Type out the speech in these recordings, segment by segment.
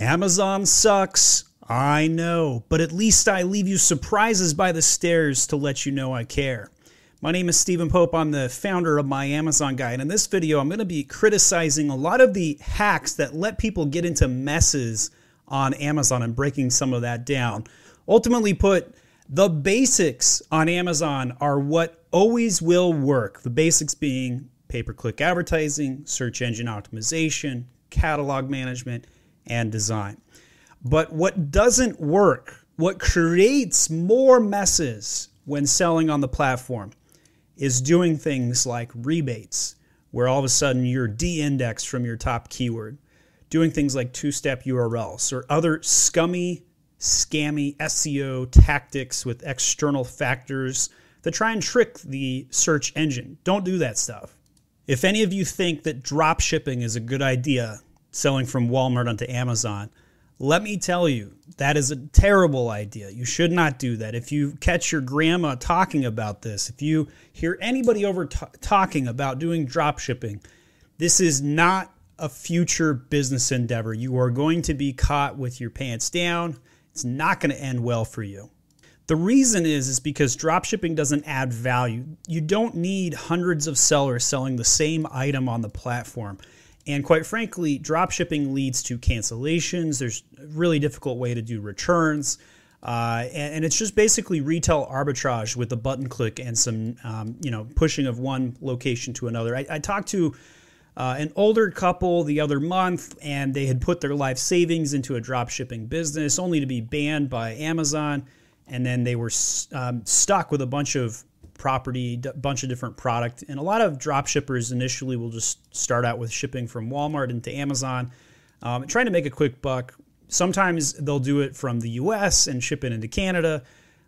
Amazon sucks. I know, but at least I leave you surprises by the stairs to let you know I care. My name is Stephen Pope. I'm the founder of My Amazon Guy. And in this video, I'm going to be criticizing a lot of the hacks that let people get into messes on Amazon and breaking some of that down. Ultimately, put the basics on Amazon are what always will work. The basics being pay per click advertising, search engine optimization, catalog management, and design. But what doesn't work, what creates more messes when selling on the platform, is doing things like rebates, where all of a sudden you're de indexed from your top keyword, doing things like two step URLs or other scummy, scammy SEO tactics with external factors that try and trick the search engine. Don't do that stuff. If any of you think that drop shipping is a good idea, selling from Walmart onto Amazon. Let me tell you, that is a terrible idea. You should not do that. If you catch your grandma talking about this, if you hear anybody over t- talking about doing drop shipping, this is not a future business endeavor. You are going to be caught with your pants down. It's not going to end well for you. The reason is is because drop shipping doesn't add value. You don't need hundreds of sellers selling the same item on the platform. And quite frankly, drop shipping leads to cancellations. There's a really difficult way to do returns. Uh, and, it's just basically retail arbitrage with a button click and some, um, you know, pushing of one location to another. I, I talked to uh, an older couple the other month, and they had put their life savings into a drop shipping business, only to be banned by Amazon. And then they were um, stuck with a bunch of property, a bunch of different product. And a lot of drop shippers initially will just start out with shipping from Walmart into Amazon, um, trying to make a quick buck. Sometimes they'll do it from the US and ship it into Canada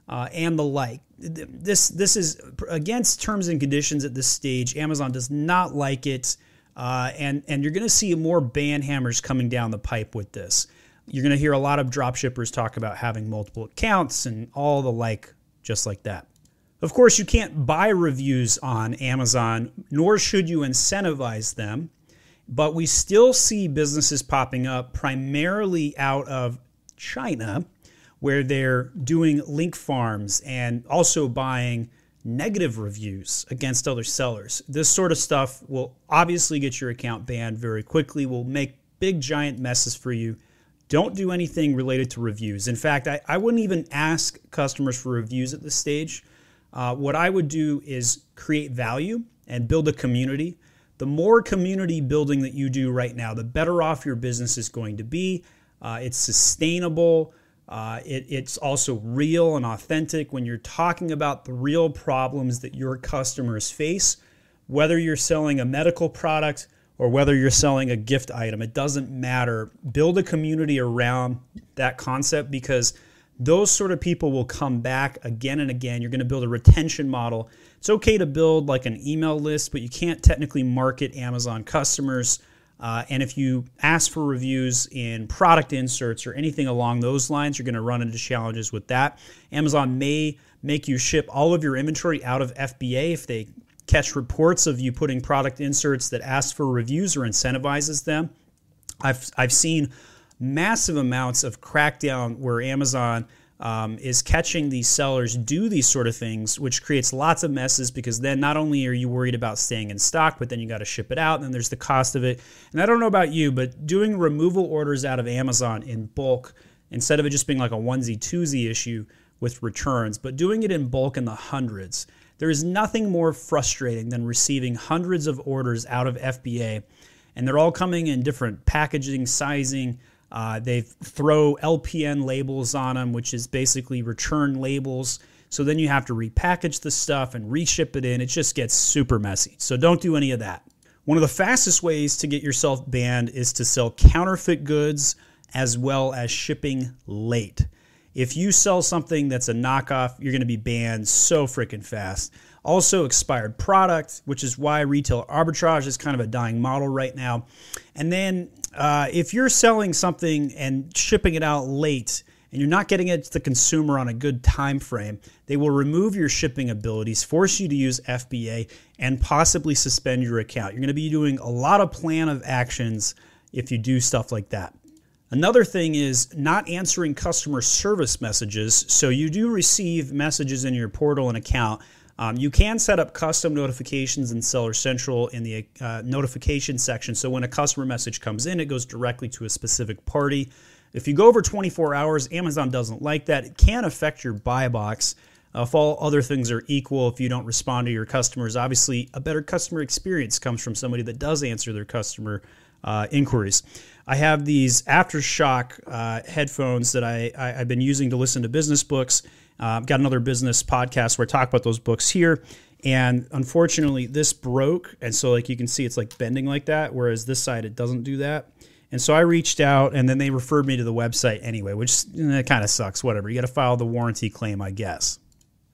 uh, and the like. This, this is against terms and conditions at this stage. Amazon does not like it. Uh, and, and you're going to see more ban hammers coming down the pipe with this. You're going to hear a lot of drop shippers talk about having multiple accounts and all the like, just like that. Of course, you can't buy reviews on Amazon, nor should you incentivize them. But we still see businesses popping up primarily out of China, where they're doing link farms and also buying negative reviews against other sellers. This sort of stuff will obviously get your account banned very quickly, will make big, giant messes for you. Don't do anything related to reviews. In fact, I, I wouldn't even ask customers for reviews at this stage uh, what I would do is create value and build a community. The more community building that you do right now, the better off your business is going to be. Uh, it's sustainable. Uh, it, it's also real and authentic when you're talking about the real problems that your customers face, whether you're selling a medical product or whether you're selling a gift item. It doesn't matter. Build a community around that concept because those sort of people will come back again and again. You're going to build a retention model. It's okay to build like an email list, but you can't technically market Amazon customers. Uh, and if you ask for reviews in product inserts or anything along those lines, you're going to run into challenges with that. Amazon may make you ship all of your inventory out of FBA if they catch reports of you putting product inserts that ask for reviews or incentivizes them. I've, I've seen massive amounts of crackdown where Amazon um, is catching these sellers do these sort of things, which creates lots of messes because then not only are you worried about staying in stock, but then you got to ship it out, and then there's the cost of it. And I don't know about you, but doing removal orders out of Amazon in bulk instead of it just being like a onesie twosie issue with returns, but doing it in bulk in the hundreds. There is nothing more frustrating than receiving hundreds of orders out of FBA, and they're all coming in different packaging, sizing, uh, they throw LPN labels on them, which is basically return labels. So then you have to repackage the stuff and reship it in. It just gets super messy. So don't do any of that. One of the fastest ways to get yourself banned is to sell counterfeit goods as well as shipping late. If you sell something that's a knockoff, you're going to be banned so freaking fast. Also, expired product, which is why retail arbitrage is kind of a dying model right now. And then uh, if you're selling something and shipping it out late and you're not getting it to the consumer on a good time frame, they will remove your shipping abilities, force you to use FBA, and possibly suspend your account. You're going to be doing a lot of plan of actions if you do stuff like that. Another thing is not answering customer service messages. So you do receive messages in your portal and account. Um, you can set up custom notifications in Seller Central in the uh, notification section. So when a customer message comes in, it goes directly to a specific party. If you go over 24 hours, Amazon doesn't like that. It can affect your buy box. Uh, if all other things are equal, if you don't respond to your customers, obviously a better customer experience comes from somebody that does answer their customer uh, inquiries. I have these AfterShokz uh, headphones that I, I, have been using to listen to business books. Uh, I've got another business podcast where I talk about those books here. And unfortunately, this broke. And so, like you can see, it's like bending like that, whereas this side, it doesn't do that. And so I reached out, and then they referred me to the website anyway, which eh, kind of sucks. Whatever. You got to file the warranty claim, I guess.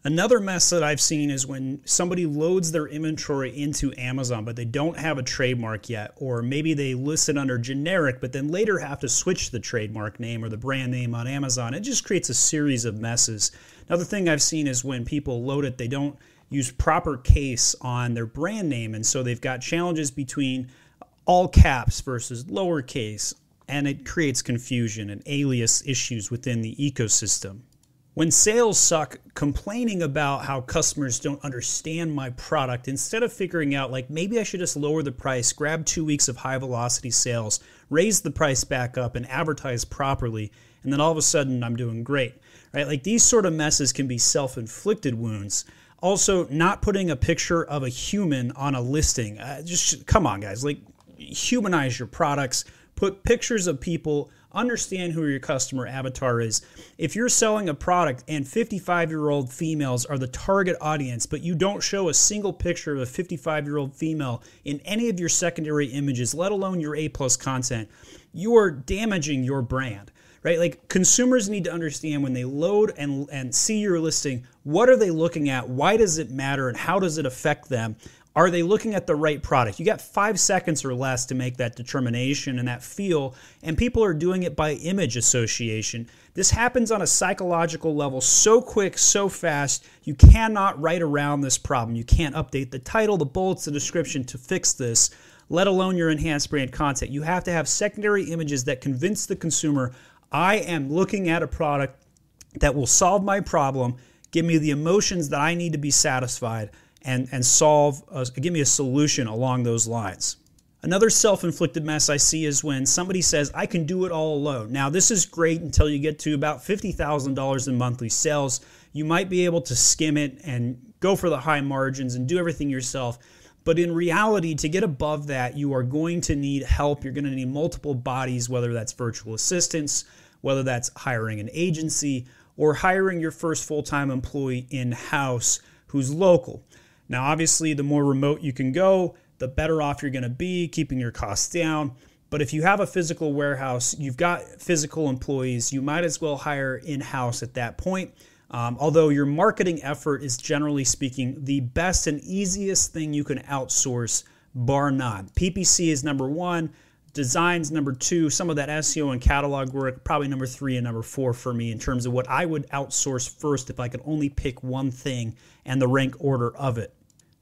Another mess that I've seen is when somebody loads their inventory into Amazon, but they don't have a trademark yet, or maybe they list it under generic, but then later have to switch the trademark name or the brand name on Amazon. It just creates a series of messes. Another thing I've seen is when people load it, they don't use proper case on their brand name, and so they've got challenges between all caps versus lowercase, and it creates confusion and alias issues within the ecosystem. When sales suck, complaining about how customers don't understand my product instead of figuring out, like, maybe I should just lower the price, grab two weeks of high velocity sales, raise the price back up, and advertise properly, and then all of a sudden I'm doing great, right? Like, these sort of messes can be self inflicted wounds. Also, not putting a picture of a human on a listing. Uh, just come on, guys. Like, humanize your products, put pictures of people understand who your customer avatar is. If you're selling a product and 55 year old females are the target audience, but you don't show a single picture of a 55 year old female in any of your secondary images, let alone your A plus content, you are damaging your brand. Right? Like consumers need to understand when they load and, and see your listing, what are they looking at? Why does it matter? And how does it affect them? Are they looking at the right product? You got five seconds or less to make that determination and that feel, and people are doing it by image association. This happens on a psychological level so quick, so fast, you cannot write around this problem. You can't update the title, the bullets, the description to fix this, let alone your enhanced brand content. You have to have secondary images that convince the consumer I am looking at a product that will solve my problem, give me the emotions that I need to be satisfied and, and solve, a, give me a solution along those lines. Another self inflicted mess I see is when somebody says, I can do it all alone. Now, this is great until you get to about $50,000 in monthly sales. You might be able to skim it and go for the high margins and do everything yourself. But in reality, to get above that, you are going to need help. You're going to need multiple bodies, whether that's virtual assistants, whether that's hiring an agency, or hiring your first full time employee in house who's local. Now, obviously, the more remote you can go, the better off you're going to be, keeping your costs down. But if you have a physical warehouse, you've got physical employees, you might as well hire in house at that point. Um, although your marketing effort is generally speaking the best and easiest thing you can outsource, bar none. PPC is number one, designs number two, some of that SEO and catalog work, probably number three and number four for me in terms of what I would outsource first if I could only pick one thing and the rank order of it.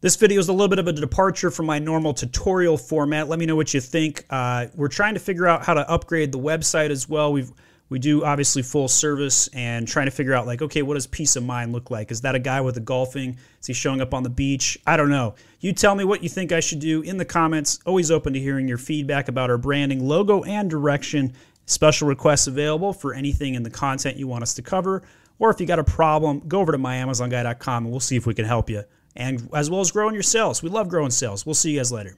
This video is a little bit of a departure from my normal tutorial format. Let me know what you think. Uh, we're trying to figure out how to upgrade the website as well. We've we do obviously full service and trying to figure out like okay what does peace of mind look like? Is that a guy with a golfing? Is he showing up on the beach? I don't know. You tell me what you think i should do in the comments. Always open to hearing your feedback about our branding logo and direction. Special requests available for anything in the content you want us to cover. Or if you got a problem go over to myamazonguy.com and we'll see if we can help you. And as well as growing your sales. We love growing sales. We'll see you guys later.